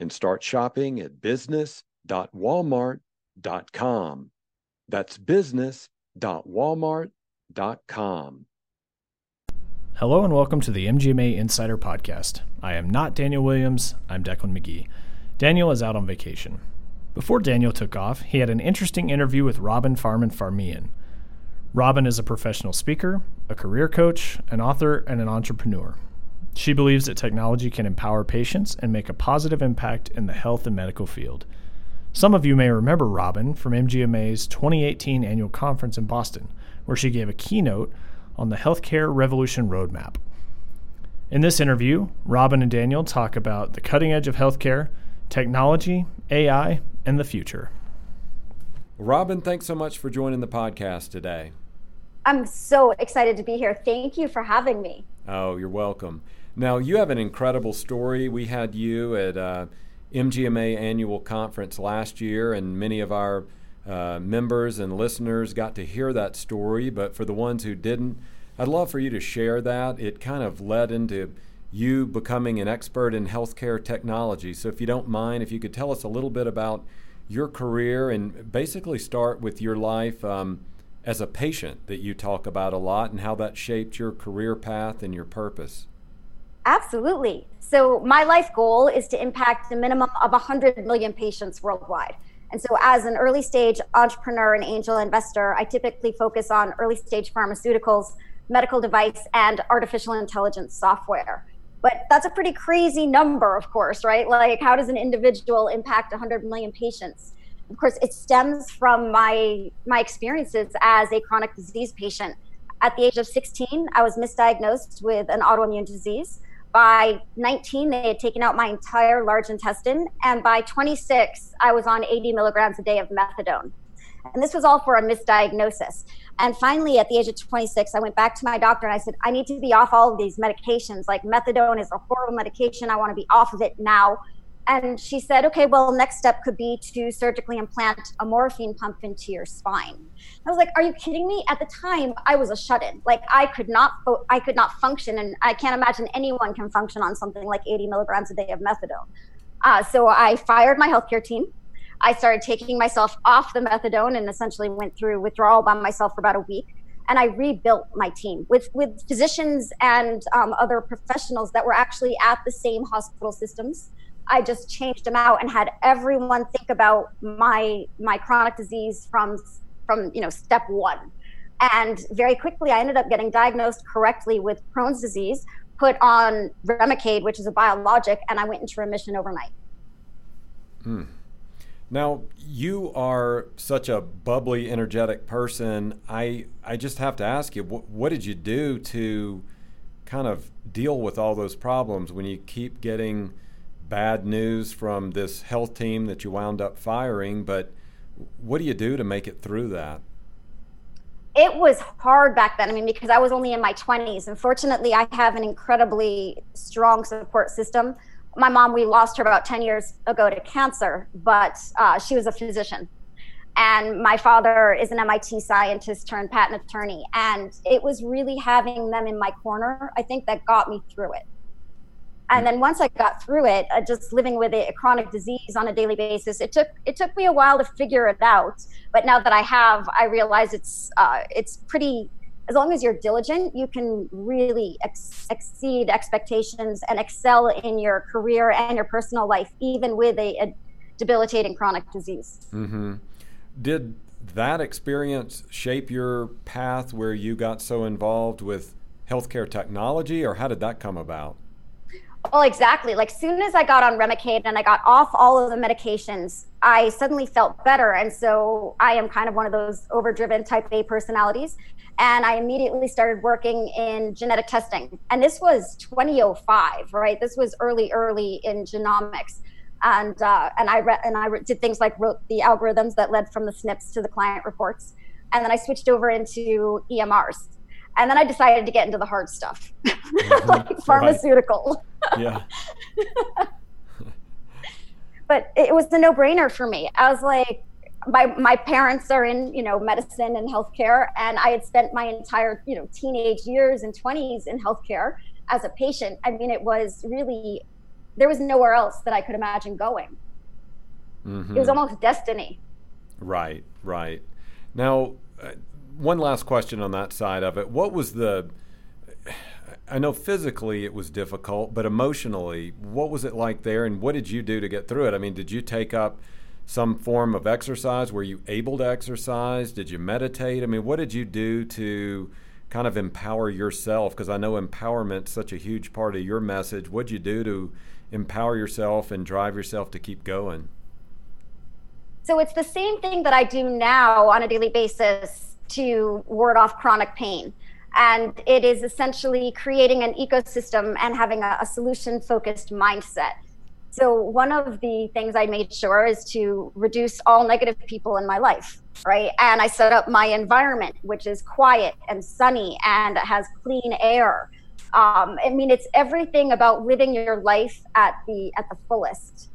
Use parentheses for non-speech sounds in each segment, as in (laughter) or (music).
and start shopping at business.walmart.com. That's business.walmart.com. Hello and welcome to the MGMA Insider Podcast. I am not Daniel Williams, I'm Declan McGee. Daniel is out on vacation. Before Daniel took off, he had an interesting interview with Robin Farmanfarmaian. Robin is a professional speaker, a career coach, an author, and an entrepreneur. She believes that technology can empower patients and make a positive impact in the health and medical field. Some of you may remember Robin from MGMA's 2018 annual conference in Boston, where she gave a keynote on the Healthcare Revolution Roadmap. In this interview, Robin and Daniel talk about the cutting edge of healthcare, technology, AI, and the future. Robin, thanks so much for joining the podcast today. I'm so excited to be here. Thank you for having me. Oh, you're welcome. Now, you have an incredible story. We had you at uh, MGMA annual conference last year, and many of our uh, members and listeners got to hear that story. But for the ones who didn't, I'd love for you to share that. It kind of led into you becoming an expert in healthcare technology. So, if you don't mind, if you could tell us a little bit about your career and basically start with your life um, as a patient that you talk about a lot and how that shaped your career path and your purpose. Absolutely. So, my life goal is to impact a minimum of 100 million patients worldwide. And so, as an early stage entrepreneur and angel investor, I typically focus on early stage pharmaceuticals, medical device, and artificial intelligence software. But that's a pretty crazy number, of course, right? Like, how does an individual impact 100 million patients? Of course, it stems from my my experiences as a chronic disease patient. At the age of 16, I was misdiagnosed with an autoimmune disease by 19, they had taken out my entire large intestine. And by 26, I was on 80 milligrams a day of methadone. And this was all for a misdiagnosis. And finally, at the age of 26, I went back to my doctor and I said, I need to be off all of these medications. Like methadone is a horrible medication. I want to be off of it now and she said, okay, well, next step could be to surgically implant a morphine pump into your spine. I was like, are you kidding me? At the time, I was a shut-in. Like I could not, I could not function, and I can't imagine anyone can function on something like 80 milligrams a day of methadone. Uh, so I fired my healthcare team. I started taking myself off the methadone and essentially went through withdrawal by myself for about a week. And I rebuilt my team with with physicians and um, other professionals that were actually at the same hospital systems I just changed them out and had everyone think about my my chronic disease from from you know step one. And very quickly, I ended up getting diagnosed correctly with Crohn's disease, put on Remicade, which is a biologic, and I went into remission overnight. Hmm. Now, you are such a bubbly, energetic person. I I just have to ask you, what, what did you do to kind of deal with all those problems when you keep getting bad news from this health team that you wound up firing, but what do you do to make it through that? It was hard back then. I mean, because I was only in my 20s. And fortunately, I have an incredibly strong support system. My mom, we lost her about 10 years ago to cancer, but uh, she was a physician. And my father is an MIT scientist turned patent attorney. And it was really having them in my corner, I think, that got me through it and then once I got through it, uh, just living with a, a, chronic disease on a daily basis, it took it took me a while to figure it out. But now that I have, I realize it's uh, it's pretty. As long as you're diligent, you can really ex- exceed expectations and excel in your career and your personal life, even with a, a debilitating chronic disease. Mm-hmm. Did that experience shape your path where you got so involved with healthcare technology, or how did that come about? Well, exactly. Like soon as I got on Remicade and I got off all of the medications, I suddenly felt better. And so I am kind of one of those overdriven type A personalities. And I immediately started working in genetic testing. And this was 2005, right? This was early, early in genomics. and uh, and I re- and I re- did things like wrote the algorithms that led from the SNPs to the client reports, and then I switched over into EMRs, and then I decided to get into the hard stuff, mm-hmm. (laughs) like pharmaceutical. Yeah. (laughs) but it was a no-brainer for me. I was like, my my parents are in you know medicine and healthcare, and I had spent my entire you know teenage years and twenties in healthcare as a patient. I mean, it was really there was nowhere else that I could imagine going. Mm-hmm. It was almost destiny. Right, right. Now, uh, one last question on that side of it. What was the I know physically it was difficult, but emotionally, what was it like there and what did you do to get through it? I mean, did you take up some form of exercise? Were you able to exercise? Did you meditate? I mean, what did you do to kind of empower yourself? Because I know empowerment's such a huge part of your message. What'd you do to empower yourself and drive yourself to keep going? So it's the same thing that I do now on a daily basis to ward off chronic pain. And it is essentially creating an ecosystem and having a, a solution focused mindset. So, one of the things I made sure is to reduce all negative people in my life, right? And I set up my environment, which is quiet and sunny and has clean air. Um, I mean, it's everything about living your life at the at the fullest,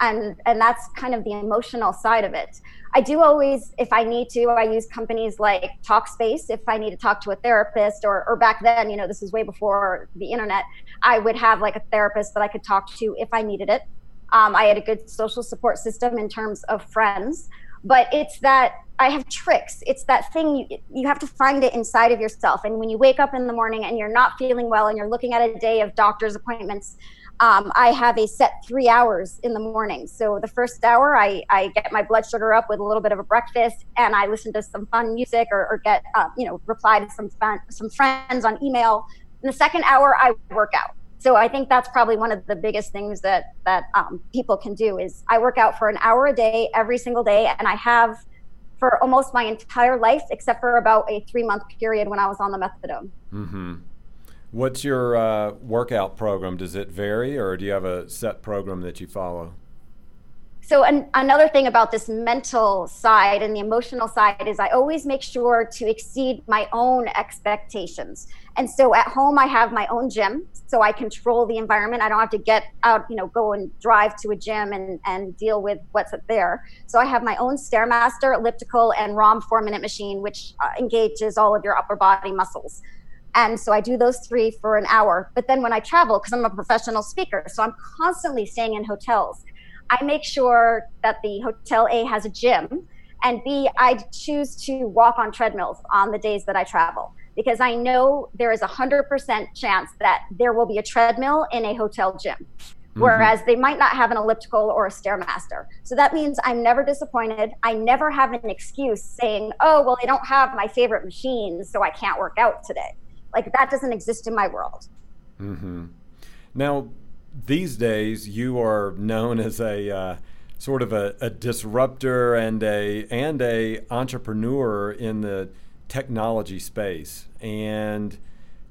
and and that's kind of the emotional side of it. I do always, if I need to, I use companies like Talkspace if I need to talk to a therapist, or, or back then, you know, this is way before the internet, I would have like a therapist that I could talk to if I needed it. Um, I had a good social support system in terms of friends, but it's that I have tricks. It's that thing you, you have to find it inside of yourself. And when you wake up in the morning and you're not feeling well and you're looking at a day of doctor's appointments, um, I have a set three hours in the morning. So the first hour, I, I get my blood sugar up with a little bit of a breakfast, and I listen to some fun music or, or get uh, you know reply to some fun, some friends on email. In the second hour, I work out. So I think that's probably one of the biggest things that that um, people can do is I work out for an hour a day every single day, and I have for almost my entire life, except for about a three month period when I was on the methadone. Mm-hmm. What's your uh, workout program? Does it vary, or do you have a set program that you follow? So, an, another thing about this mental side and the emotional side is I always make sure to exceed my own expectations. And so, at home, I have my own gym, so I control the environment. I don't have to get out, you know, go and drive to a gym and, and deal with what's there. So, I have my own Stairmaster, elliptical, and ROM four minute machine, which uh, engages all of your upper body muscles. And so I do those three for an hour. But then when I travel, because I'm a professional speaker, so I'm constantly staying in hotels, I make sure that the hotel A has a gym. And B, I choose to walk on treadmills on the days that I travel because I know there is a 100% chance that there will be a treadmill in a hotel gym. Mm-hmm. Whereas they might not have an elliptical or a Stairmaster. So that means I'm never disappointed. I never have an excuse saying, oh, well, they don't have my favorite machine, so I can't work out today. Like that doesn't exist in my world. Mm-hmm. Now, these days, you are known as a uh, sort of a, a, disruptor and a and a entrepreneur in the technology space. And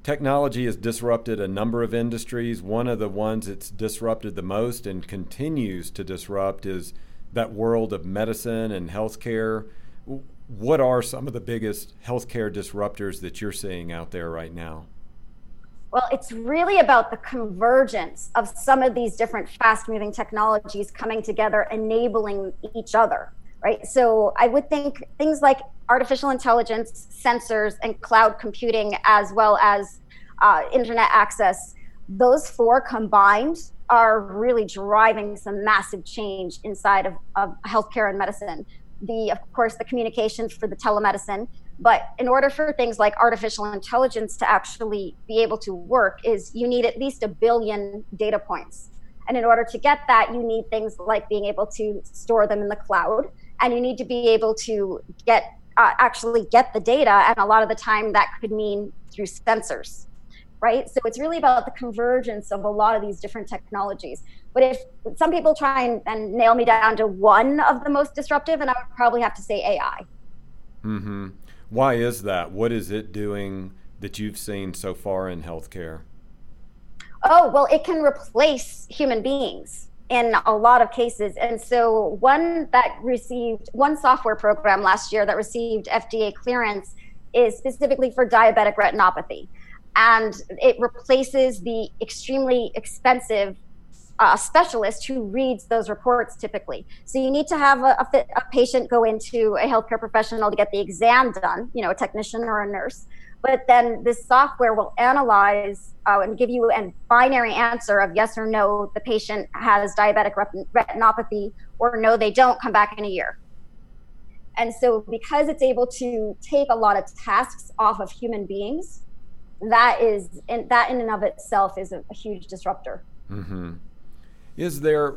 technology has disrupted a number of industries. One of the ones it's disrupted the most and continues to disrupt is that world of medicine and healthcare what are some of the biggest healthcare disruptors that you're seeing out there right now? Well, it's really about the convergence of some of these different fast moving technologies coming together, enabling each other, right? So I would think things like artificial intelligence, sensors, and cloud computing, as well as uh, internet access, those four combined are really driving some massive change inside of, of healthcare and medicine the of course the communications for the telemedicine. But in order for things like artificial intelligence to actually be able to work is you need at least a billion data points. And in order to get that you need things like being able to store them in the cloud. And you need to be able to get uh, actually get the data. And a lot of the time that could mean through sensors right? So it's really about the convergence of a lot of these different technologies but if some people try and, and, nail me down to one of the most disruptive, and I would probably have to say AI. Mm-hmm. Why is that? What is it doing that you've seen so far in healthcare? Oh, well, it can replace human beings. in a lot of cases. And so, one that received one software program last year that received FDA clearance is specifically for diabetic retinopathy. And it replaces the extremely expensive uh, specialist who reads those reports typically. So you need to have a, a, a, patient go into a healthcare professional to get the exam done, you know, a technician or a nurse. But then this software will analyze uh, and give you a binary answer of yes or no, the patient has diabetic retinopathy, or no, they don't, come back in a year. And so, because it's able to take a lot of tasks off of human beings, that is, in, that in and of itself is a, a huge disruptor. Mm-hmm. Is there,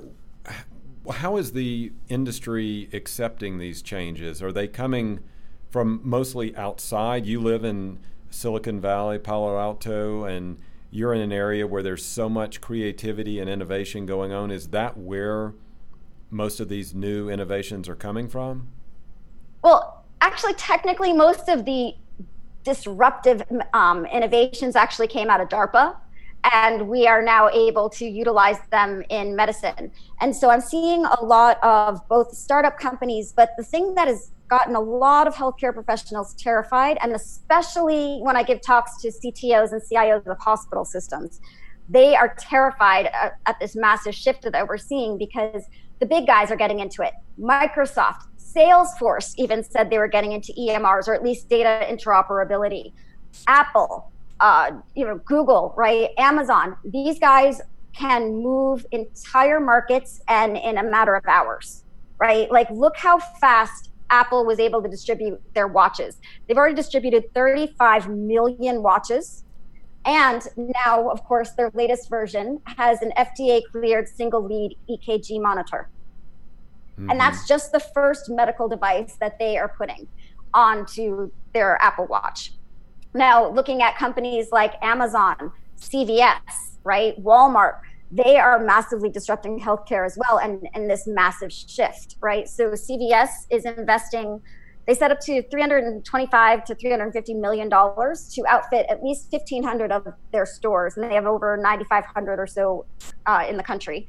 how is the industry accepting these changes? Are they coming from mostly outside? You live in Silicon Valley, Palo Alto, and you're in an area where there's so much creativity and innovation going on. Is that where most of these new innovations are coming from? Well, actually, technically, most of the disruptive um, innovations actually came out of DARPA and we are now able to utilize them in medicine. And so I'm seeing a lot of both startup companies, but the thing that has gotten a lot of healthcare professionals terrified, and especially when I give talks to CTOs and CIOs of hospital systems, they are terrified at, at this massive shift that we're seeing because the big guys are getting into it. Microsoft, Salesforce even said they were getting into EMRs or at least data interoperability. Apple, uh, you know, Google, right? Amazon. These guys can move entire markets and in a matter of hours, right? Like, look how fast Apple was able to distribute their watches. They've already distributed 35 million watches. And now, of course, their latest version has an FDA cleared single lead EKG monitor. Mm-hmm. And that's just the first medical device that they are putting onto their Apple Watch. Now, looking at companies like Amazon, CVS, right, Walmart, they are massively disrupting healthcare as well and, and this massive shift, right? So CVS is investing, they set up to 325 to 350 million dollars to outfit at least 1,500 of their stores, and they have over 9,500 or so uh, in the country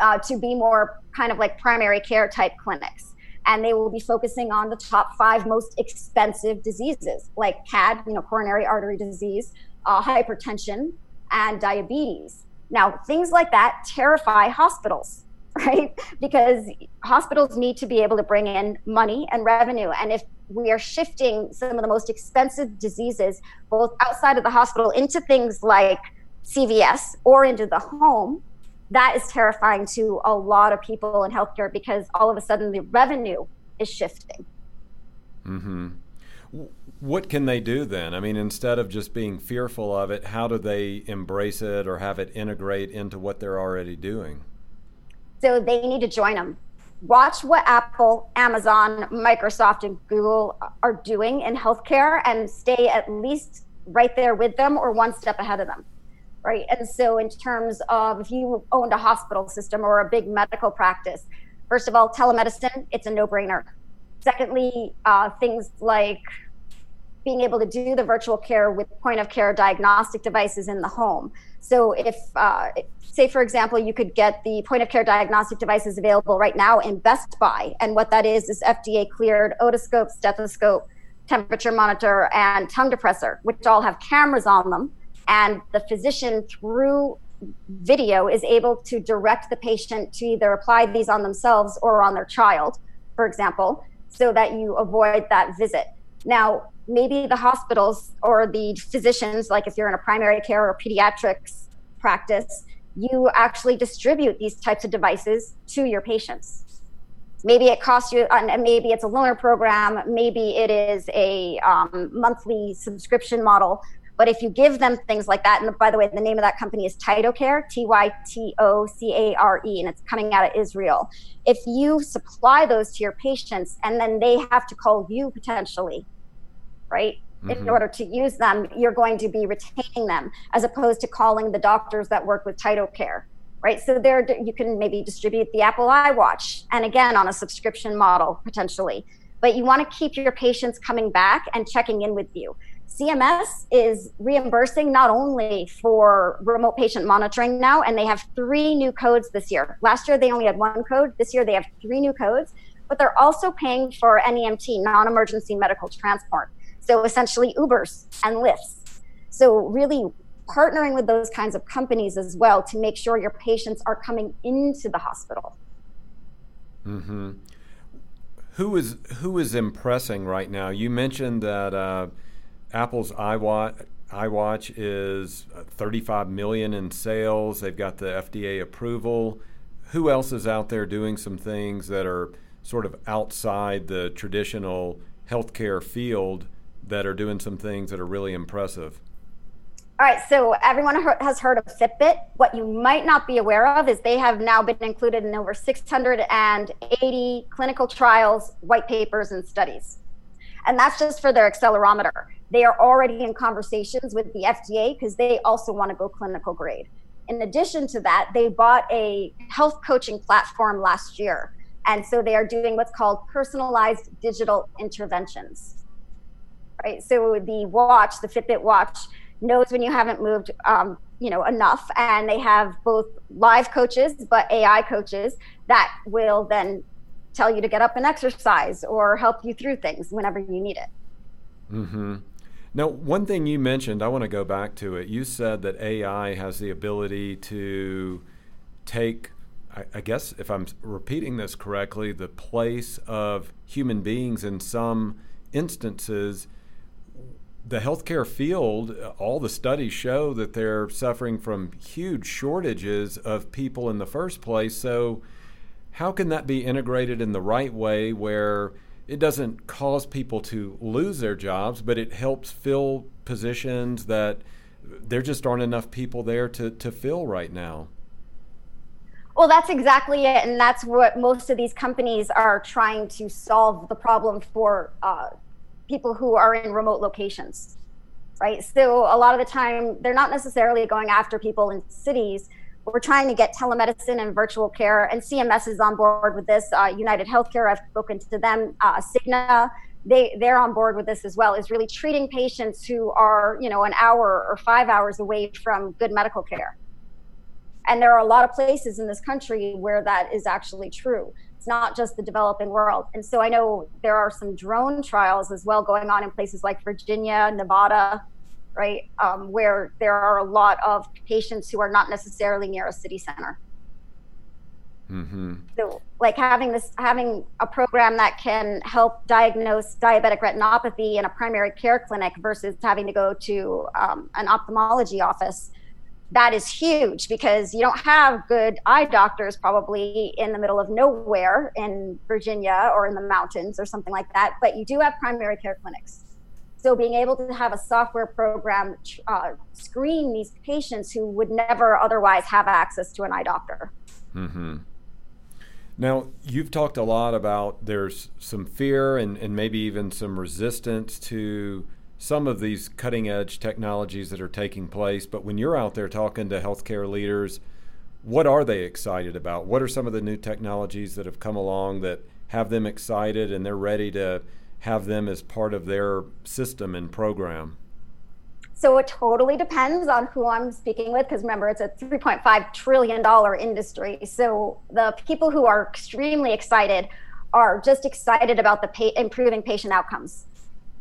uh, to be more kind of like primary care type clinics and they will be focusing on the top five most expensive diseases like CAD, you know, coronary artery disease, uh, hypertension, and diabetes. Now, things like that terrify hospitals, (laughs) right? Because hospitals need to be able to bring in money and revenue. And if we are shifting some of the most expensive diseases, both outside of the hospital, into things like CVS or into the home, that is terrifying to a lot of people in healthcare because all of a sudden the revenue is shifting. Mm-hmm. What can they do then? I mean, instead of just being fearful of it, how do they embrace it or have it integrate into what they're already doing? So they need to join them. Watch what Apple, Amazon, Microsoft, and Google are doing in healthcare and stay at least right there with them or one step ahead of them right? And so, in terms of if you owned a hospital system or a big medical practice, first of all, telemedicine, it's a no brainer. Secondly, uh, things like being able to do the virtual care with point of care diagnostic devices in the home. So, if, uh, say, for example, you could get the point of care diagnostic devices available right now in Best Buy, and what that is is FDA cleared otoscope, stethoscope, temperature monitor, and tongue depressor, which all have cameras on them and the physician through video is able to direct the patient to either apply these on themselves or on their child for example so that you avoid that visit. Now maybe the hospitals or the physicians like if you're in a primary care or pediatrics practice you actually distribute these types of devices to your patients. Maybe it costs you and maybe it's a loaner program maybe it is a um, monthly subscription model but if you give them things like that, and by the way, the name of that company is TytoCare, T Y T O C A R E, and it's coming out of Israel. If you supply those to your patients and then they have to call you potentially, right? Mm-hmm. In order to use them, you're going to be retaining them as opposed to calling the doctors that work with TytoCare right? So there you can maybe distribute the Apple iWatch and again on a subscription model potentially. But you want to keep your patients coming back and checking in with you CMS is reimbursing not only for remote patient monitoring now, and they have three new codes this year. Last year, they only had one code. This year, they have three new codes, but they're also paying for NEMT, non emergency medical transport. So essentially, Ubers and Lyfts. So, really partnering with those kinds of companies as well to make sure your patients are coming into the hospital. Mm-hmm. Who is who is impressing right now? You mentioned that uh, Apple's iWatch, iWatch is uh, 35 million in sales. They've got the FDA approval. Who else is out there doing some things that are sort of outside the traditional healthcare field that are doing some things that are really impressive? All right, so everyone has heard of Fitbit. What you might not be aware of is they have now been included in over 680 clinical trials, white papers, and studies. And that's just for their accelerometer. They are already in conversations with the FDA because they also want to go clinical grade. In addition to that, they bought a health coaching platform last year. And so they are doing what's called personalized digital interventions. Right? So the watch, the Fitbit watch, knows when you haven't moved um, you know enough and they have both live coaches but ai coaches that will then tell you to get up and exercise or help you through things whenever you need it mm-hmm. Now one thing you mentioned i want to go back to it you said that ai has the ability to take I, I guess if i'm repeating this correctly the place of human beings in some instances the healthcare field, all the studies show that they're suffering from huge shortages of people in the first place. So, how can that be integrated in the right way where it doesn't cause people to lose their jobs, but it helps fill positions that there just aren't enough people there to, to fill right now? Well, that's exactly it. And that's what most of these companies are trying to solve the problem for uh, people who are in remote locations, right? So a lot of the time, they're not necessarily going after people in cities. We're trying to get telemedicine and virtual care, and CMS is on board with this. Uh, United Healthcare, I've spoken to them. Uh, Cigna, they they're on board with this as well. Is really treating patients who are you know an hour or five hours away from good medical care. And there are a lot of places in this country where that is actually true. It's not just the developing world. And so I know there are some drone trials as well going on in places like Virginia, Nevada, right, um, where there are a lot of patients who are not necessarily near a city center. Mm-hmm. So, like having this, having a program that can help diagnose diabetic retinopathy in a primary care clinic versus having to go to um, an ophthalmology office that is huge because you don't have good eye doctors probably in the middle of nowhere in Virginia or in the mountains or something like that, but you do have primary care clinics. So being able to have a software program uh, screen these patients who would never otherwise have access to an eye doctor. Mm-hmm. Now, you've talked a lot about there's some fear and, and maybe even some resistance to some of these cutting edge technologies that are taking place. But when you're out there talking to healthcare leaders, what are they excited about? What are some of the new technologies that have come along that have them excited and they're ready to have them as part of their system and program? So it totally depends on who I'm speaking with, because remember, it's a $3.5 trillion industry. So the people who are extremely excited are just excited about the pa- improving patient outcomes.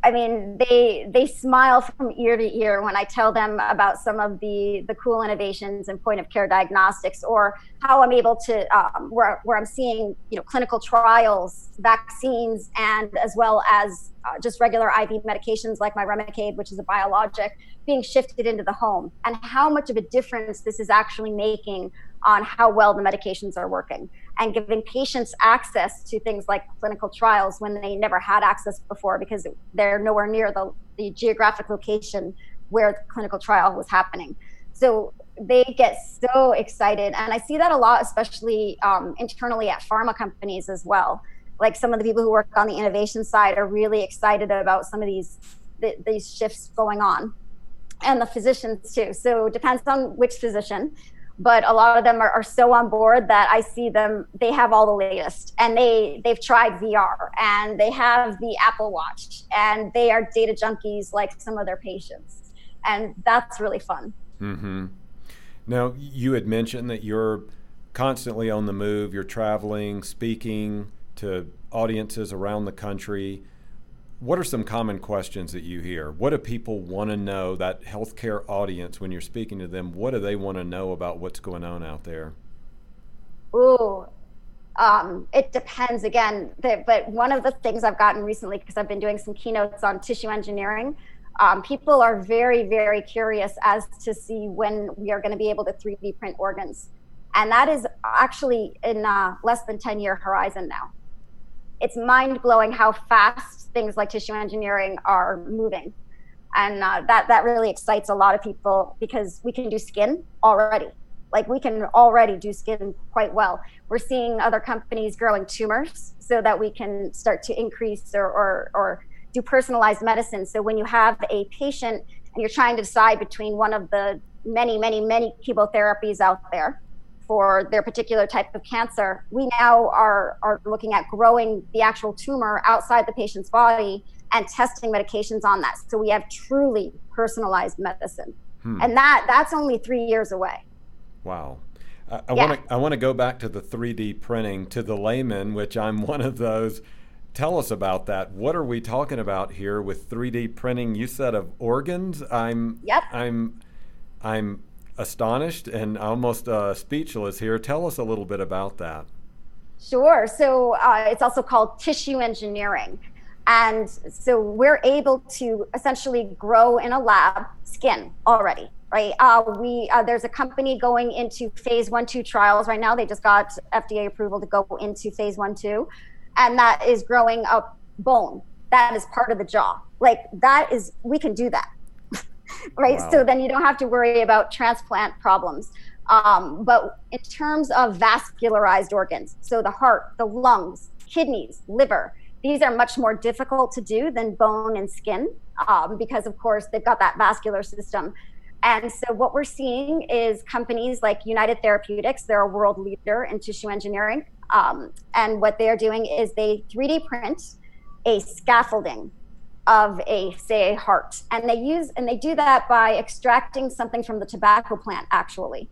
I mean, they they smile from ear to ear when I tell them about some of the the cool innovations in point of care diagnostics, or how I'm able to um, where where I'm seeing you know clinical trials, vaccines, and as well as uh, just regular IV medications like my Remicade, which is a biologic, being shifted into the home, and how much of a difference this is actually making on how well the medications are working and giving patients access to things like clinical trials when they never had access before because they're nowhere near the, the geographic location where the clinical trial was happening. So they get so excited. And I see that a lot, especially um, internally at pharma companies as well. Like some of the people who work on the innovation side are really excited about some of these th- these shifts going on, and the physicians too. So it depends on which physician but a lot of them are, are, so on board that I see them. They have all the latest, and they they've tried VR, and they have the Apple Watch, and they are data junkies like some of their patients, and that's really fun. Mm-hmm. Now you had mentioned that you're constantly on the move. You're traveling, speaking to audiences around the country. What are some common questions that you hear? What do people want to know, that healthcare audience, when you're speaking to them, what do they want to know about what's going on out there? Ooh, um, it depends again. But one of the things I've gotten recently, because I've been doing some keynotes on tissue engineering, um, people are very, very curious as to see when we are going to be able to 3D print organs. And that is actually in a less than 10 year horizon now it's mind blowing how fast things like tissue engineering are moving. And uh, that, that really excites a lot of people because we can do skin already. Like we can already do skin quite well. We're seeing other companies growing tumors so that we can start to increase or, or, or do personalized medicine. So when you have a patient and you're trying to decide between one of the many, many, many chemotherapies out there, for their particular type of cancer, we now are, are looking at growing the actual tumor outside the patient's body and testing medications on that. So we have truly personalized medicine. Hmm. And that that's only three years away. Wow. I, I yeah. want to I want to go back to the 3D printing to the layman, which I'm one of those. Tell us about that. What are we talking about here with 3D printing? You said of organs. I'm yep. I'm I'm astonished and almost uh, speechless here. Tell us a little bit about that. Sure. So uh, it's also called tissue engineering. And so we're able to essentially grow in a lab skin already, right? Uh, we uh, there's a company going into phase one two trials right now. They just got FDA approval to go into phase one two, and that is growing up bone. That is part of the jaw. Like that is we can do that right? Wow. So then you don't have to worry about transplant problems. Um, but in terms of vascularized organs, so the heart, the lungs, kidneys, liver, these are much more difficult to do than bone and skin um, because, of course, they've got that vascular system. And so, what we're seeing is companies like United Therapeutics, they're a world leader in tissue engineering. Um, and what they're doing is they 3D print a scaffolding of a say a heart. And they use and they do that by extracting something from the tobacco plant actually.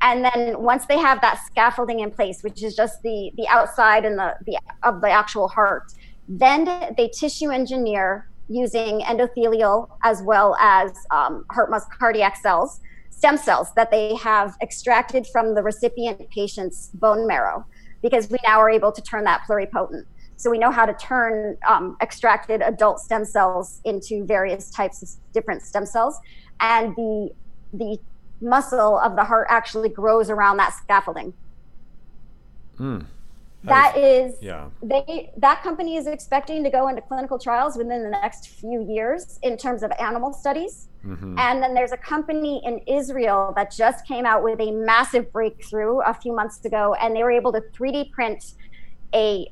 And then once they have that scaffolding in place which is just the the outside and the, the of the actual heart then they tissue engineer using endothelial as well as um, heart muscle cardiac cells stem cells that they have extracted from the recipient patient's bone marrow because we now are able to turn that pluripotent so we know how to turn um, extracted adult stem cells into various types of different stem cells, and the the muscle of the heart actually grows around that scaffolding. Mm. That is, yeah. They that company is expecting to go into clinical trials within the next few years in terms of animal studies. Mm-hmm. And then there's a company in Israel that just came out with a massive breakthrough a few months ago, and they were able to 3D print a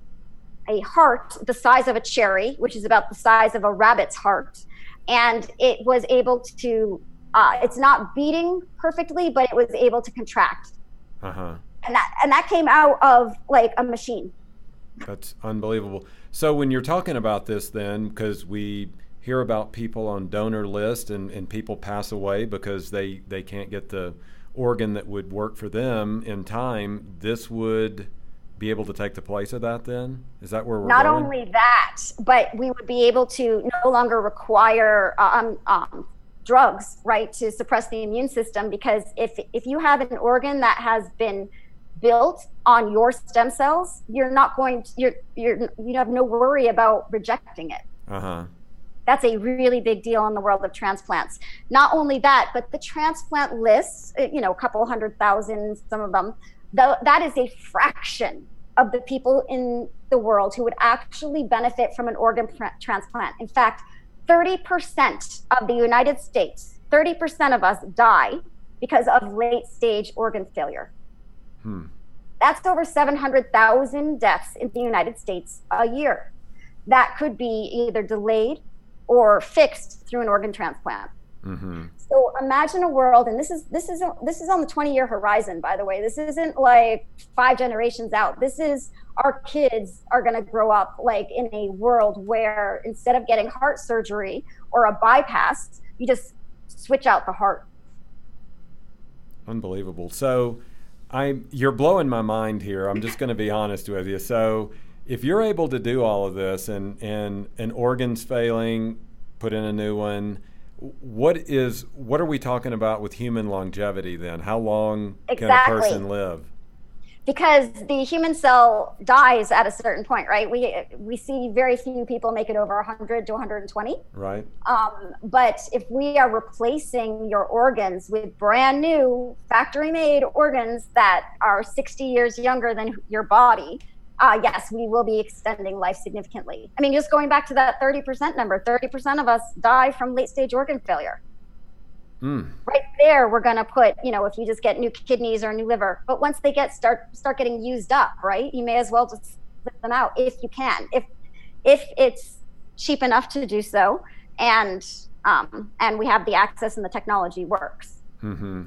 a heart the size of a cherry, which is about the size of a rabbit's heart. And it was able to, uh, it's not beating perfectly, but it was able to contract. Uh-huh. And that, and that came out of like a machine. That's unbelievable. So when you're talking about this, then, because we hear about people on donor list and, and people pass away because they, they can't get the organ that would work for them in time, this would be able to take the place of that then? Is that where we're Not going? only that, but we would be able to no longer require um, um, drugs, right, to suppress the immune system because if if you have an organ that has been built on your stem cells, you're not going to, you're you're you have no worry about rejecting it. Uh-huh. That's a really big deal in the world of transplants. Not only that, but the transplant lists, you know, a couple hundred thousand, some of them, the, that is a fraction of the people in the world who would actually benefit from an organ transplant. In fact, 30% of the United States, 30% of us die because of late stage organ failure. Hmm. That's over 700,000 deaths in the United States a year. That could be either delayed or fixed through an organ transplant. Mm-hmm. So imagine a world, and this is this is this is on the 20 year horizon. By the way, this isn't like five generations out. This is our kids are going to grow up like in a world where instead of getting heart surgery or a bypass, you just switch out the heart. Unbelievable. So, I you're blowing my mind here. I'm just going to be honest with you. So, if you're able to do all of this and and an organ's failing, put in a new one, what is what are we talking about with human longevity then? How long exactly. can a person live? because the human cell dies at a certain point, right? We we see very few people make it over 100 to 120. Right. Um, but if we are replacing your organs with brand new factory made organs that are 60 years younger than your body, uh, yes, we will be extending life significantly. I mean, just going back to that 30% number, 30% of us die from late stage organ failure. Mm. Right there, we're going to put, you know, if you just get new kidneys or new liver. But once they get start start getting used up, right, you may as well just flip them out if you can, if if it's cheap enough to do so, and um, and we have the access and the technology works. Mm-hmm.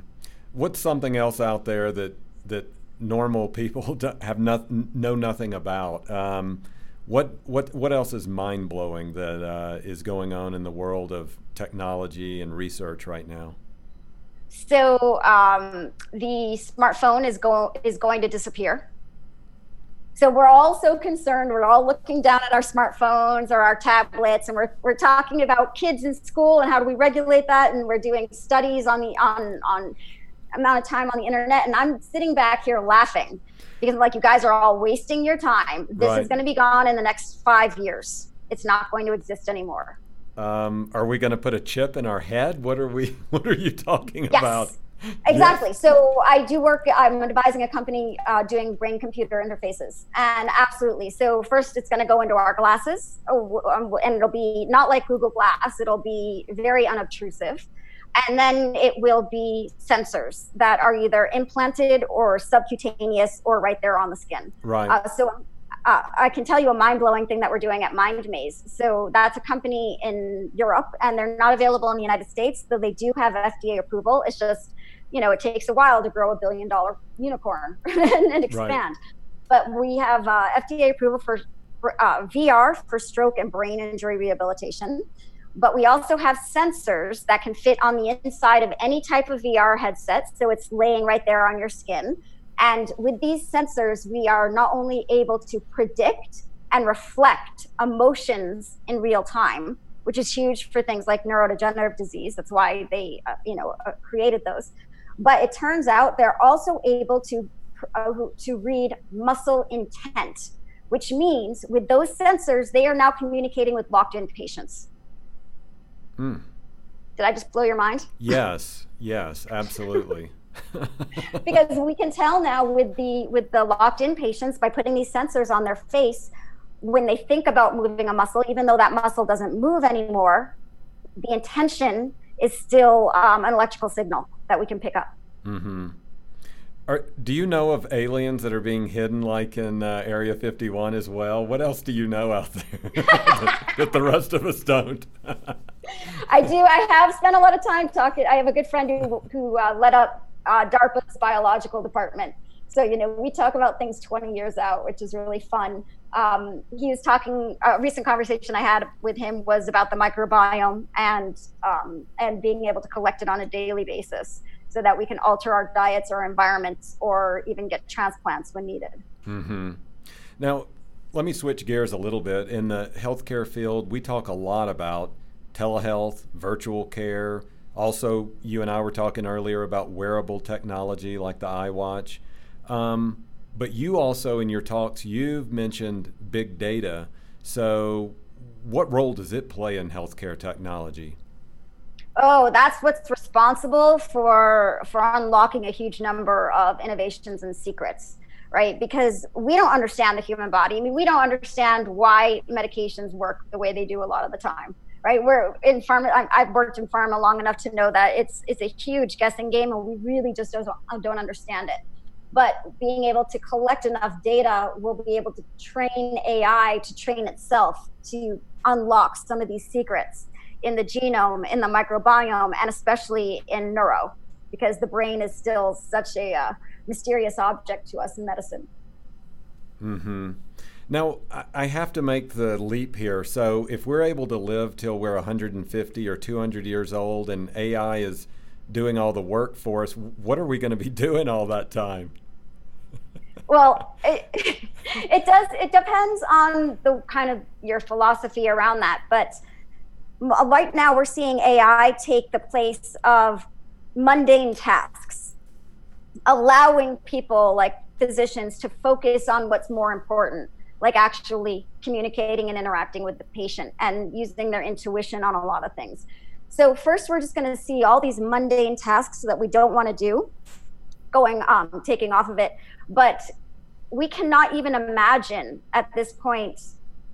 What's something else out there that that normal people (laughs) have not, know nothing about? Um, what what what else is mind blowing that uh, is going on in the world of technology and research right now? So um, the smartphone is going is going to disappear. So we're all so concerned. We're all looking down at our smartphones or our tablets, and we're we're talking about kids in school and how do we regulate that. And we're doing studies on the on on amount of time on the internet. And I'm sitting back here laughing because like you guys are all wasting your time. This right. is going to be gone in the next five years. It's not going to exist anymore. Um, are we going to put a chip in our head? What are we? (laughs) What are you talking yes. about? Exactly. Yes. So I do work. I'm advising a company uh, doing brain computer interfaces, and absolutely. So first, it's going to go into our glasses, oh, um, and it'll be not like Google Glass. It'll be very unobtrusive and then it will be sensors that are either implanted or subcutaneous or right there on the skin. Right. Uh, so uh, I can tell you a mind blowing thing that we're doing at MindMaze. So that's a company in Europe, and they're not available in the United States, though they do have FDA approval. It's just, you know, it takes a while to grow a billion dollar unicorn (laughs) and, expand. Right. But we have uh, FDA approval for, for uh, VR for stroke and brain injury rehabilitation but we also have sensors that can fit on the inside of any type of VR headset. So it's laying right there on your skin. And with these sensors, we are not only able to predict and reflect emotions in real time, which is huge for things like neurodegenerative disease. That's why they, uh, you know, uh, created those. But it turns out they're also able to uh, to read muscle intent, which means with those sensors, they are now communicating with locked-in patients. Mm. Did I just blow your mind? Yes, yes, (laughs) absolutely. (laughs) because we can tell now with the with the locked in patients by putting these sensors on their face when they think about moving a muscle even though that muscle doesn't move anymore the intention is still um, an electrical signal that we can pick up mm-hmm. Are, do you know of aliens that are being hidden like in uh, Area 51 as well? What else do you know out there (laughs) that, the rest of us don't? I do. I have spent a lot of time talking. I have a good friend who, who uh, led up uh, DARPA's biological department. So, you know, we talk about things 20 years out, which is really fun. Um, he was talking, a recent conversation I had with him was about the microbiome and, um, and being able to collect it on a daily basis so that we can alter our diets or environments or even get transplants when needed. Mm-hmm. Now, let me switch gears a little bit. In the healthcare field, we talk a lot about telehealth, virtual care. Also, you and I were talking earlier about wearable technology like the iWatch. Um, but you also, in your talks, you've mentioned big data. So, what role does it play in healthcare technology? Oh that's what's responsible for for unlocking a huge number of innovations and secrets right? Because we don't understand the human body. I mean we don't understand why medications work the way they do a lot of the time right? We're in pharma i've worked in pharma long enough to know that it's it's a huge guessing game and we really just don't, don't understand it. But being able to collect enough data we'll be able to train ai to train itself to unlock some of these secrets in the genome, in the microbiome, and especially in neuro, because the brain is still such a uh, mysterious object to us in medicine. Hmm. Now, I have to make the leap here. So, if we're able to live till we're 150 or 200 years old and AI is doing all the work for us, what are we going to be (laughs) doing all that time? well, it, (laughs) it does, it depends on the kind of your philosophy around that. But right now, we're seeing AI take the place of mundane tasks, allowing people like physicians to focus on what's more important like actually communicating and interacting with the patient and using their intuition on a lot of things. So first, we're just going to see all these mundane tasks that we don't want to do going um, taking off of it, but we cannot even imagine at this point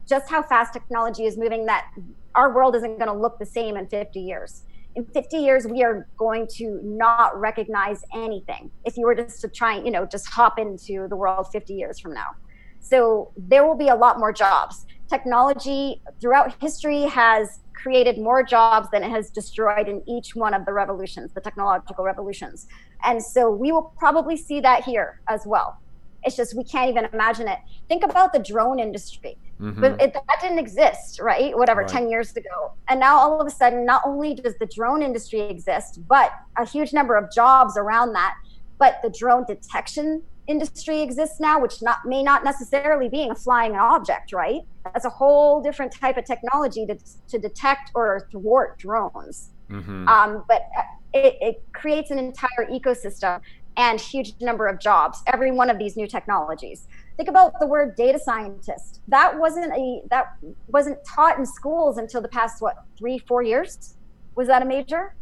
just how fast technology is moving that our world isn't going to look the same in 50 years. In 50 years, we are going to not recognize anything. If you were just to try, you know, just hop into the world 50 years from now. So there will be a lot more jobs. Technology throughout history has created more jobs than it has destroyed in each one of the revolutions, the technological revolutions. And so we will probably see that here as well. It's just we can't even imagine it. Think about the drone industry. Mm-hmm. But it, that didn't exist, right? Whatever, right. 10 years ago. And now all of a sudden, not only does the drone industry exist, but a huge number of jobs around that. But the drone detection industry exists now, which not may not necessarily being a flying object, right? That's a whole different type of technology to, to detect or thwart drones. Mm-hmm. Um, but it, it creates an entire ecosystem and huge number of jobs. Every one of these new technologies. Think about the word data scientist. That wasn't a that wasn't taught in schools until the past what three four years. Was that a major?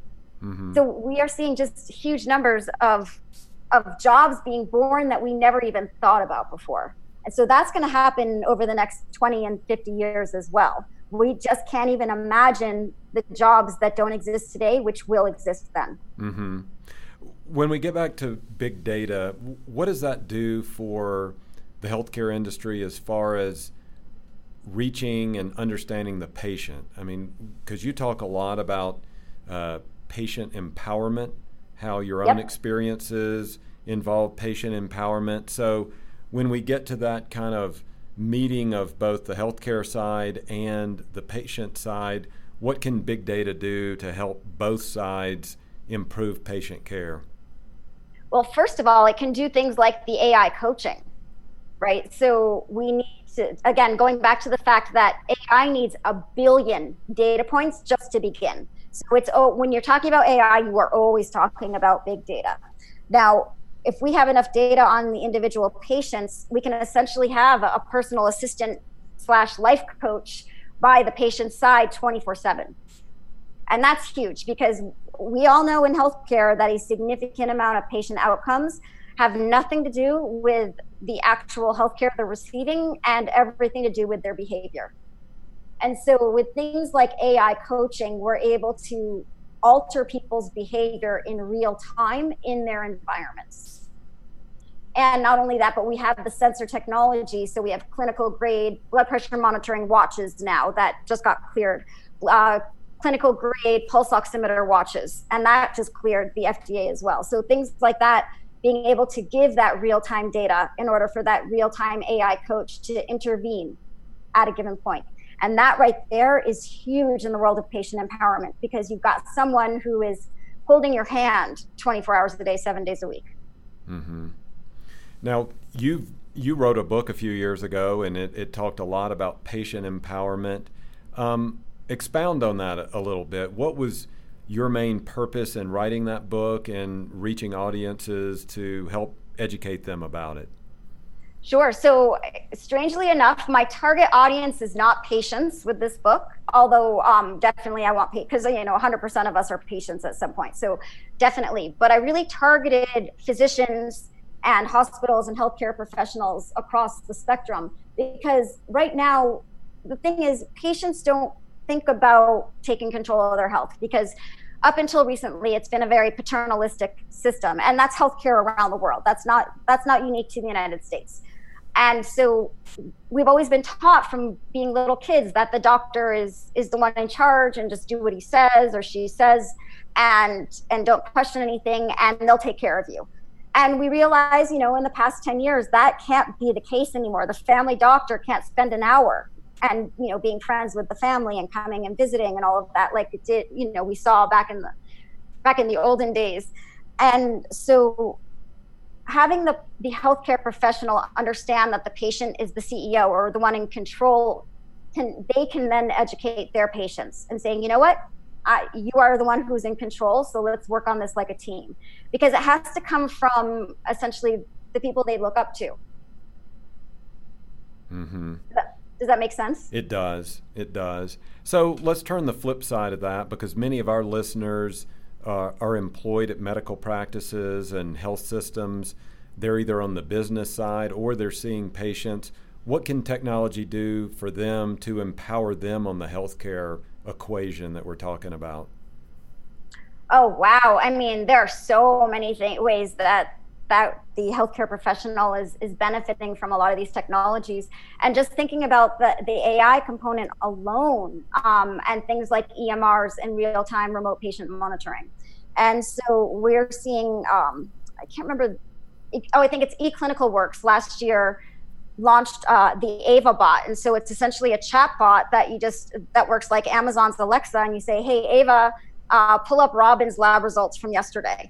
Mm-hmm. So we are seeing just huge numbers of of jobs being born that we never even thought about before. And so that's going to happen over the next 20 and 50 years as well. We just can't even imagine the jobs that don't exist today, which will exist then. Mm-hmm. When we get back to big data, what does that do for the healthcare industry as far as reaching and understanding the patient? I mean, because you talk a lot about uh, patient empowerment how your yep. own experiences involve patient empowerment. So when we get to that kind of meeting of both the healthcare side and the patient side, what can big data do to help both sides improve patient care? Well, first of all, it can do things like the AI coaching, right? So we need to, again, going back to the fact that AI needs a billion data points just to begin. So it's oh, when you're talking about AI, you are always talking about big data. Now, if we have enough data on the individual patients, we can essentially have a personal assistant slash life coach by the patient's side 24 7. And that's huge because we all know in healthcare that a significant amount of patient outcomes have nothing to do with the actual healthcare they're receiving and everything to do with their behavior. And so with things like AI coaching, we're able to alter people's behavior in real time in their environments. And not only that, but we have the sensor technology. So we have clinical grade blood pressure monitoring watches now that just got cleared, uh, clinical grade pulse oximeter watches, and that just cleared the FDA as well. So things like that, being able to give that real time data in order for that real time AI coach to intervene at a given point. And that right there is huge in the world of patient empowerment because you've got someone who is holding your hand 24 hours a day, seven days a week. Mm-hmm. Now, you you wrote a book a few years ago, and it, it talked a lot about patient empowerment. Um, expound on that a, little bit. What was your main purpose in writing that book and reaching audiences to help educate them about it? Sure. So, strangely enough, my target audience is not patients with this book, although um, definitely I want because you know 100% of us are patients at some point. So, definitely. But I really targeted physicians and hospitals and healthcare professionals across the spectrum. Because right now the thing is patients don't think about taking control of their health because up until recently it's been a very paternalistic system and that's healthcare around the world. That's not that's not unique to the united states. And so we've always been taught from being little kids that the doctor is is the one in charge and just do what he says or she says and and don't question anything and they'll take care of you. And we realize, you know, in the past 10 years that can't be the case anymore. The family doctor can't spend an hour and you know being friends with the family and coming and visiting and all of that like it did you know we saw back in the back in the olden days and so having the, the healthcare professional understand that the patient is the ceo or the one in control can they can then educate their patients and saying you know what I, you are the one who's in control so let's work on this like a team because it has to come from essentially the people they look up to mm-hmm. Does that make sense? It does. It does. So let's turn the flip side of that because many of our listeners uh, are employed at medical practices and health systems. They're either on the business side or they're seeing patients. What can technology do for them to empower them on the healthcare equation that we're talking about? Oh, wow. I mean, there are so many th- ways that that the healthcare professional is is benefiting from a lot of these technologies and just thinking about the, the ai component alone um, and things like emrs and real-time remote patient monitoring and so we're seeing um, i can't remember oh i think it's eClinicalWorks last year launched uh, the ava bot and so it's essentially a chat bot that you just that works like amazon's alexa and you say hey ava uh, pull up robin's lab results from yesterday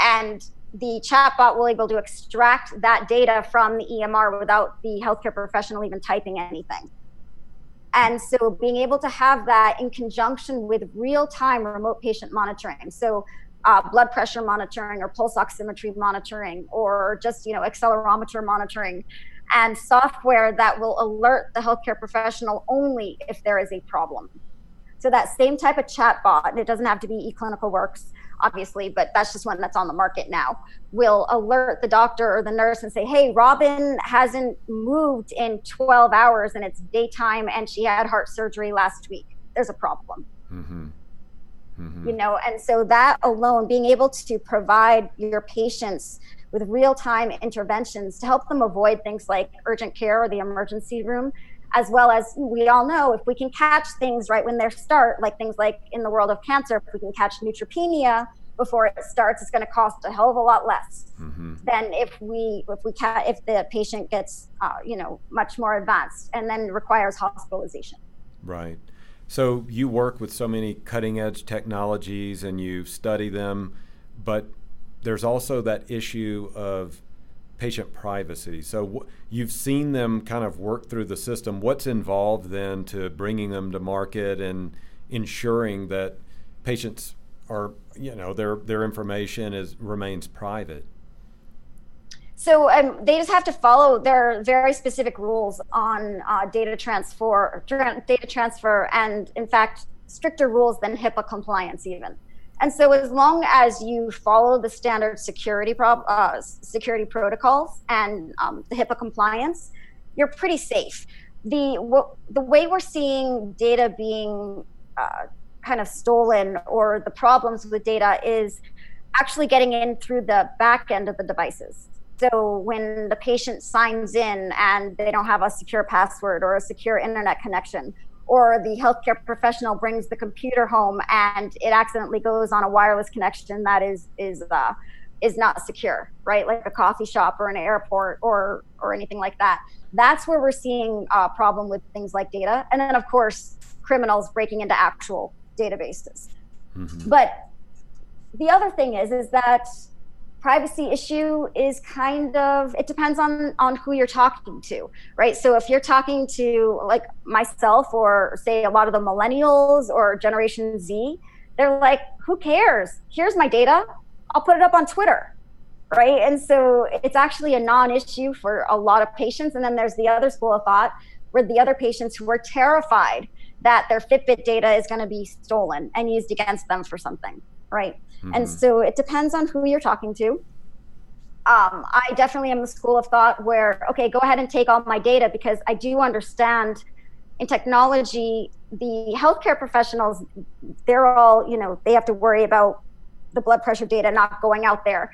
and the chatbot will be able to extract that data from the EMR without the healthcare professional even typing anything. And so being able to have that in conjunction with real-time remote patient monitoring. So uh, blood pressure monitoring or pulse oximetry monitoring or just you know accelerometer monitoring and software that will alert the healthcare professional only if there is a problem. So that same type of chatbot, and it doesn't have to be eClinicalWorks, obviously, but that's just one that's on the market now, will alert the doctor or the nurse and say, hey, Robin hasn't moved in 12 hours and it's daytime and she had heart surgery last week. There's a problem. Mm-hmm. Mm-hmm. You know, and so that alone, being able to provide your patients with real time interventions to help them avoid things like urgent care or the emergency room as well as we all know if we can catch things right when they start, like things like in the world of cancer, if we can catch neutropenia before it starts, it's going to cost a hell of a lot less mm-hmm. than if we if we ca- if the patient gets uh, you know much more advanced and then requires hospitalization. Right. So you work with so many cutting edge technologies and you study them, but there's also that issue of patient privacy. So you've seen them kind of work through the system. What's involved then to bringing them to market and ensuring that patients are, you know, their their information is remains private? So um, they just have to follow their very specific rules on uh, data transfer, data transfer, and in fact, stricter rules than HIPAA compliance even. And so, as long as you follow the standard security uh, security protocols and um, the HIPAA compliance, you're pretty safe. The w- the way we're seeing data being uh, kind of stolen or the problems with data is actually getting in through the back end of the devices. So when the patient signs in and they don't have a secure password or a secure internet connection, or the healthcare professional brings the computer home and it accidentally goes on a wireless connection that is is uh, is not secure, right? Like a coffee shop or an airport or or anything like that. That's where we're seeing a problem with things like data, and then of course criminals breaking into actual databases. Mm-hmm. But the other thing is is that privacy issue is kind of it depends on on who you're talking to right? So if you're talking to like myself or say a lot of the millennials or generation z they're like who cares? Here's my data. I'll put it up on twitter right? And so it's actually a non-issue for a lot of patients. And then there's the other school of thought where the other patients who are terrified that their fitbit data is going to be stolen and used against them for something right Mm-hmm. And so it depends on who you're talking to. Um, I definitely am the school of thought where, okay, go ahead and take all my data because I do understand in technology, the healthcare professionals, they're all, you know, they have to worry about the blood pressure data not going out there.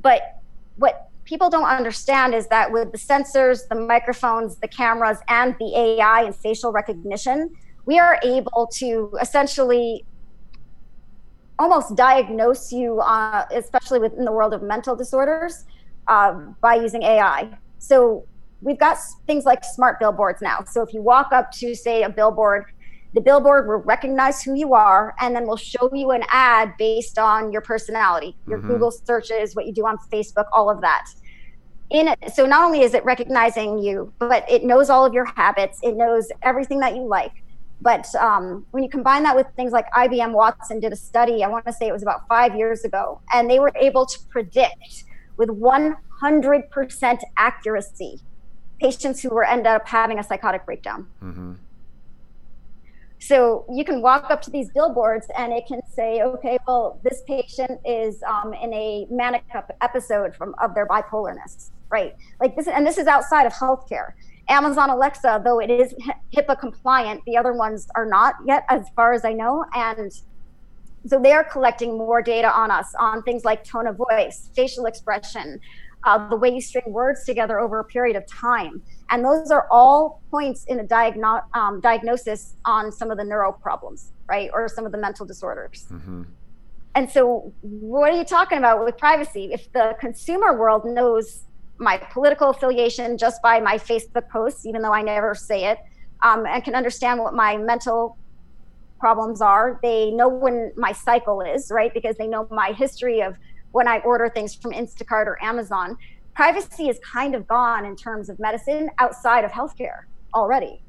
But what people don't understand is that with the sensors, the microphones, the cameras, and the AI and facial recognition, we are able to essentially almost diagnose you, uh, especially within the world of mental disorders, uh, by using AI. So we've got things like smart billboards now. So if you walk up to, say, a billboard, the billboard will recognize who you are and then will show you an ad based on your personality, your mm-hmm. Google searches, what you do on Facebook, all of that. In it, so not only is it recognizing you, but it knows all of your habits. It knows everything that you like. But um, when you combine that with things like IBM Watson did a study, I want to say it was about five years ago, and they were able to predict with 100% accuracy patients who were end up having a psychotic breakdown. Mm-hmm. So you can walk up to these billboards and it can say, okay, well, this patient is um, in a manic episode from of their bipolarness, right? Like this, and this is outside of healthcare. Amazon Alexa, though it is HIPAA compliant, the other ones are not yet, as far as I know, and so they are collecting more data on us on things like tone of voice, facial expression, uh, the way you string words together over a period of time. And those are all points in a diagno- um, diagnosis on some of the neuro problems, right? Or some of the mental disorders. Mm-hmm. And so, what are you talking about with privacy? If the consumer world knows my political affiliation just by my Facebook posts, even though I never say it, um, and can understand what my mental problems are, they know when my cycle is, right? Because they know my history of when I order things from Instacart or Amazon. Privacy is kind of gone in terms of medicine outside of healthcare already.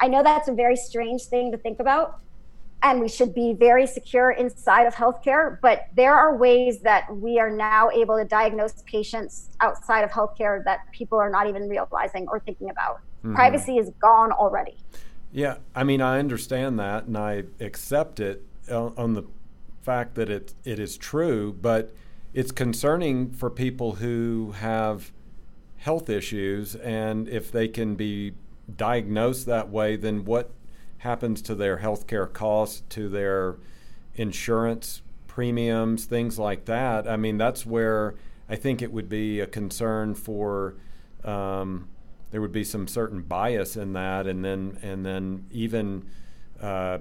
I know that's a very strange thing to think about, and we should be very secure inside of healthcare, but there are ways that we are now able to diagnose patients outside of healthcare that people are not even realizing or thinking about. Mm-hmm. Privacy is gone already. Yeah, I mean, I understand that and I accept it on, on the fact that it it is true, but it's concerning for people who have health issues, and if they can be diagnosed that way, then what happens to their health care costs, to their insurance premiums, things like that? I mean, that's where I think it would be a concern for. Um, there would be some certain bias in that, and then and then even uh,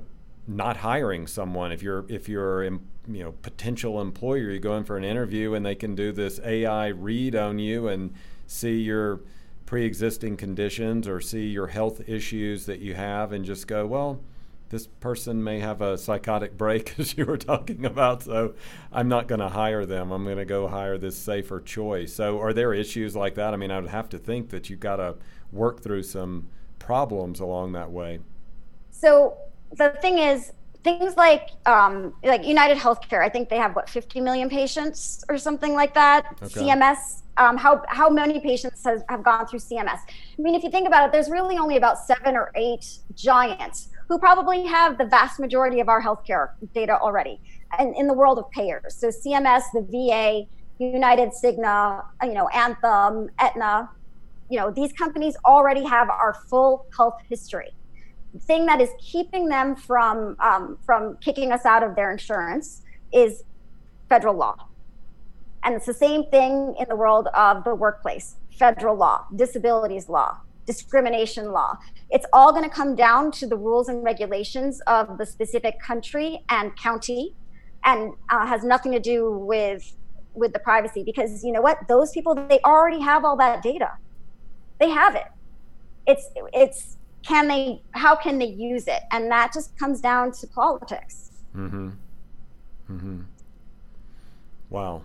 not hiring someone if you're if you're you know potential employer you go in for an interview and they can do this AI read on you and see your pre-existing conditions or see your health issues that you have and just go well this person may have a psychotic break (laughs) as you were talking about so i'm not going to hire them. I'm going to go hire this safer choice. So are there issues like that? I mean i would have to think that you've got to work through some problems along that way. So the thing is, things like um, like United Healthcare, I think they have what 50 million patients or something like that. Okay. CMS, um, how how many patients has, have gone through CMS? I mean, if you think about it, there's really only about seven or eight giants who probably have the vast majority of our healthcare data already, and in the world of payers. So CMS, the VA, United, Cigna, you know, Anthem, Aetna, you know, these companies already have our full health history The thing that is keeping them from um, from kicking us out of their insurance is federal law and it's the same thing in the world of the workplace federal law disabilities law discrimination law. It's all going to come down to the rules and regulations of the specific country and county and uh, has nothing to do with with the privacy because you know what? Those people they already have all that data. They have it. It's it's can they how can they use it? And that just comes down to politics. Mm-hmm. Mm-hmm. Wow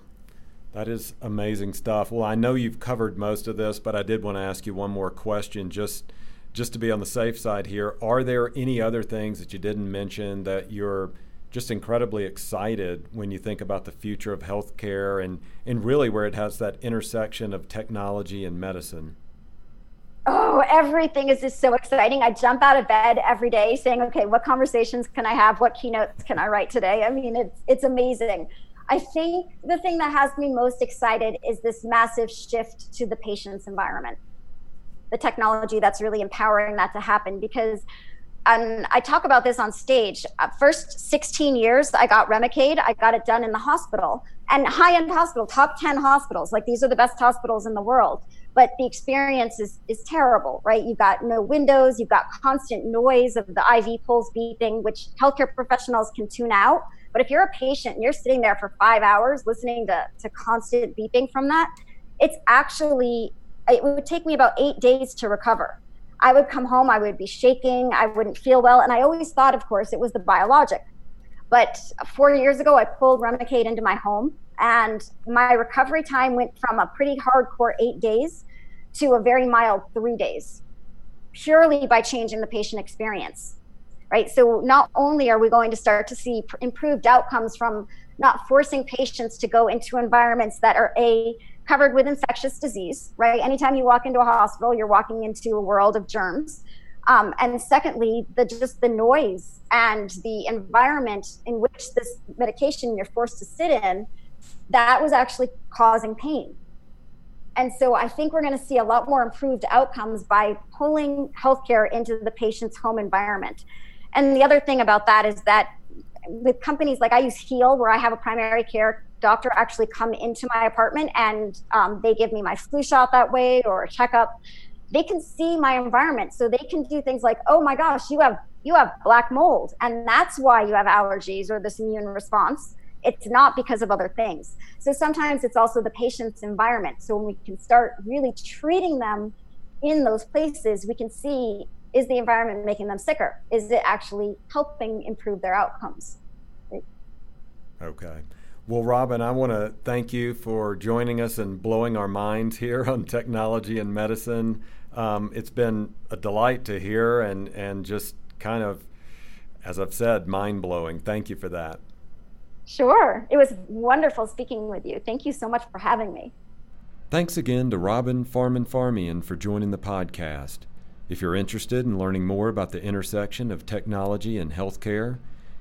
that is amazing stuff well i know you've covered most of this but i did want to ask you one more question just just to be on the safe side here are there any other things that you didn't mention that you're just incredibly excited when you think about the future of healthcare and, and really where it has that intersection of technology and medicine oh, everything is just so exciting. I jump out of bed every day saying, okay, what conversations can I have? What keynotes can I write today? I mean, it's it's amazing. I think the thing that has me most excited is this massive shift to the patient's environment. The technology that's really empowering that to happen because and I talk about this on stage. Uh, first 16 years, I got Remicade. I got it done in the hospital. and high end hospital, top 10 hospitals. Like these are the best hospitals in the world. But the experience is, is terrible, right? You've got no windows, you've got constant noise of the IV poles beeping, which healthcare professionals can tune out. But if you're a patient and you're sitting there for five hours listening to, to constant beeping from that, it's actually, it would take me about eight days to recover. I would come home, I would be shaking, I wouldn't feel well. And I always thought, of course, it was the biologic. But four years ago, I pulled Remicade into my home and my recovery time went from a pretty hardcore eight days to a very mild three days, purely by changing the patient experience. Right. So not only are we going to start to see improved outcomes from not forcing patients to go into environments that are a covered with infectious disease, right? Anytime you walk into a hospital, you're walking into a world of germs. Um, and secondly, the just the noise and the environment in which this medication you're forced to sit in that was actually causing pain. And so I think we're going to see a lot more improved outcomes by pulling healthcare into the patient's home environment. And the other thing about that is that with companies like I use Heal, where I have a primary care doctor actually come into my apartment and um, they give me my flu shot that way or a checkup. They can see my environment, so they can do things like, "Oh my gosh, you have you have black mold, and that's why you have allergies or this immune response." it's not because of other things. So sometimes it's also the patient's environment. So when we can start really treating them in those places, we can see is the environment making them sicker? Is it actually helping improve their outcomes? Okay. Well, Robin, I want to thank you for joining us and blowing our minds here (laughs) on technology and medicine. Um, it's been a delight to hear and, and just kind of, as I've said, mind blowing. Thank you for that. Sure. It was wonderful speaking with you. Thank you so much for having me. Thanks again to Robin Farmanfarmaian for joining the podcast. If you're interested in learning more about the intersection of technology and healthcare,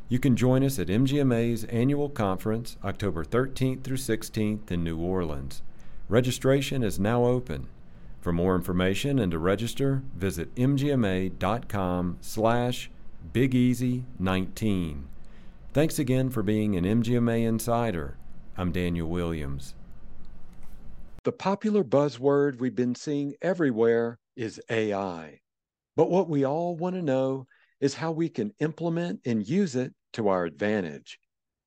you can join us at MGMA's annual conference October 13th through 16th in New Orleans. Registration is now open. For more information and to register, visit mgma.com slash bigeasy19. Thanks again for being an MGMA Insider. I'm Daniel Williams. The popular buzzword we've been seeing everywhere is AI. But what we all want to know is how we can implement and use it to our advantage.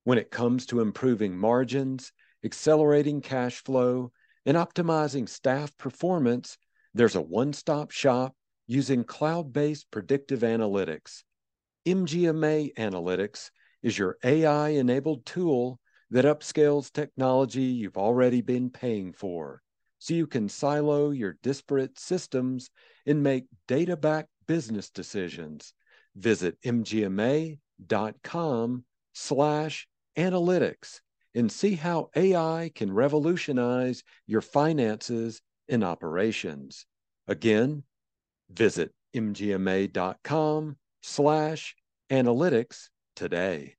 When it comes to improving margins, accelerating cash flow, and optimizing staff performance, there's a one stop shop using cloud based predictive analytics. MGMA Analytics is your AI enabled tool that upscales technology you've already been paying for so you can silo your disparate systems and make data backed business decisions. Visit mgma.com slash analytics and see how AI can revolutionize your finances and operations. Again, visit mgma.com slash analytics today.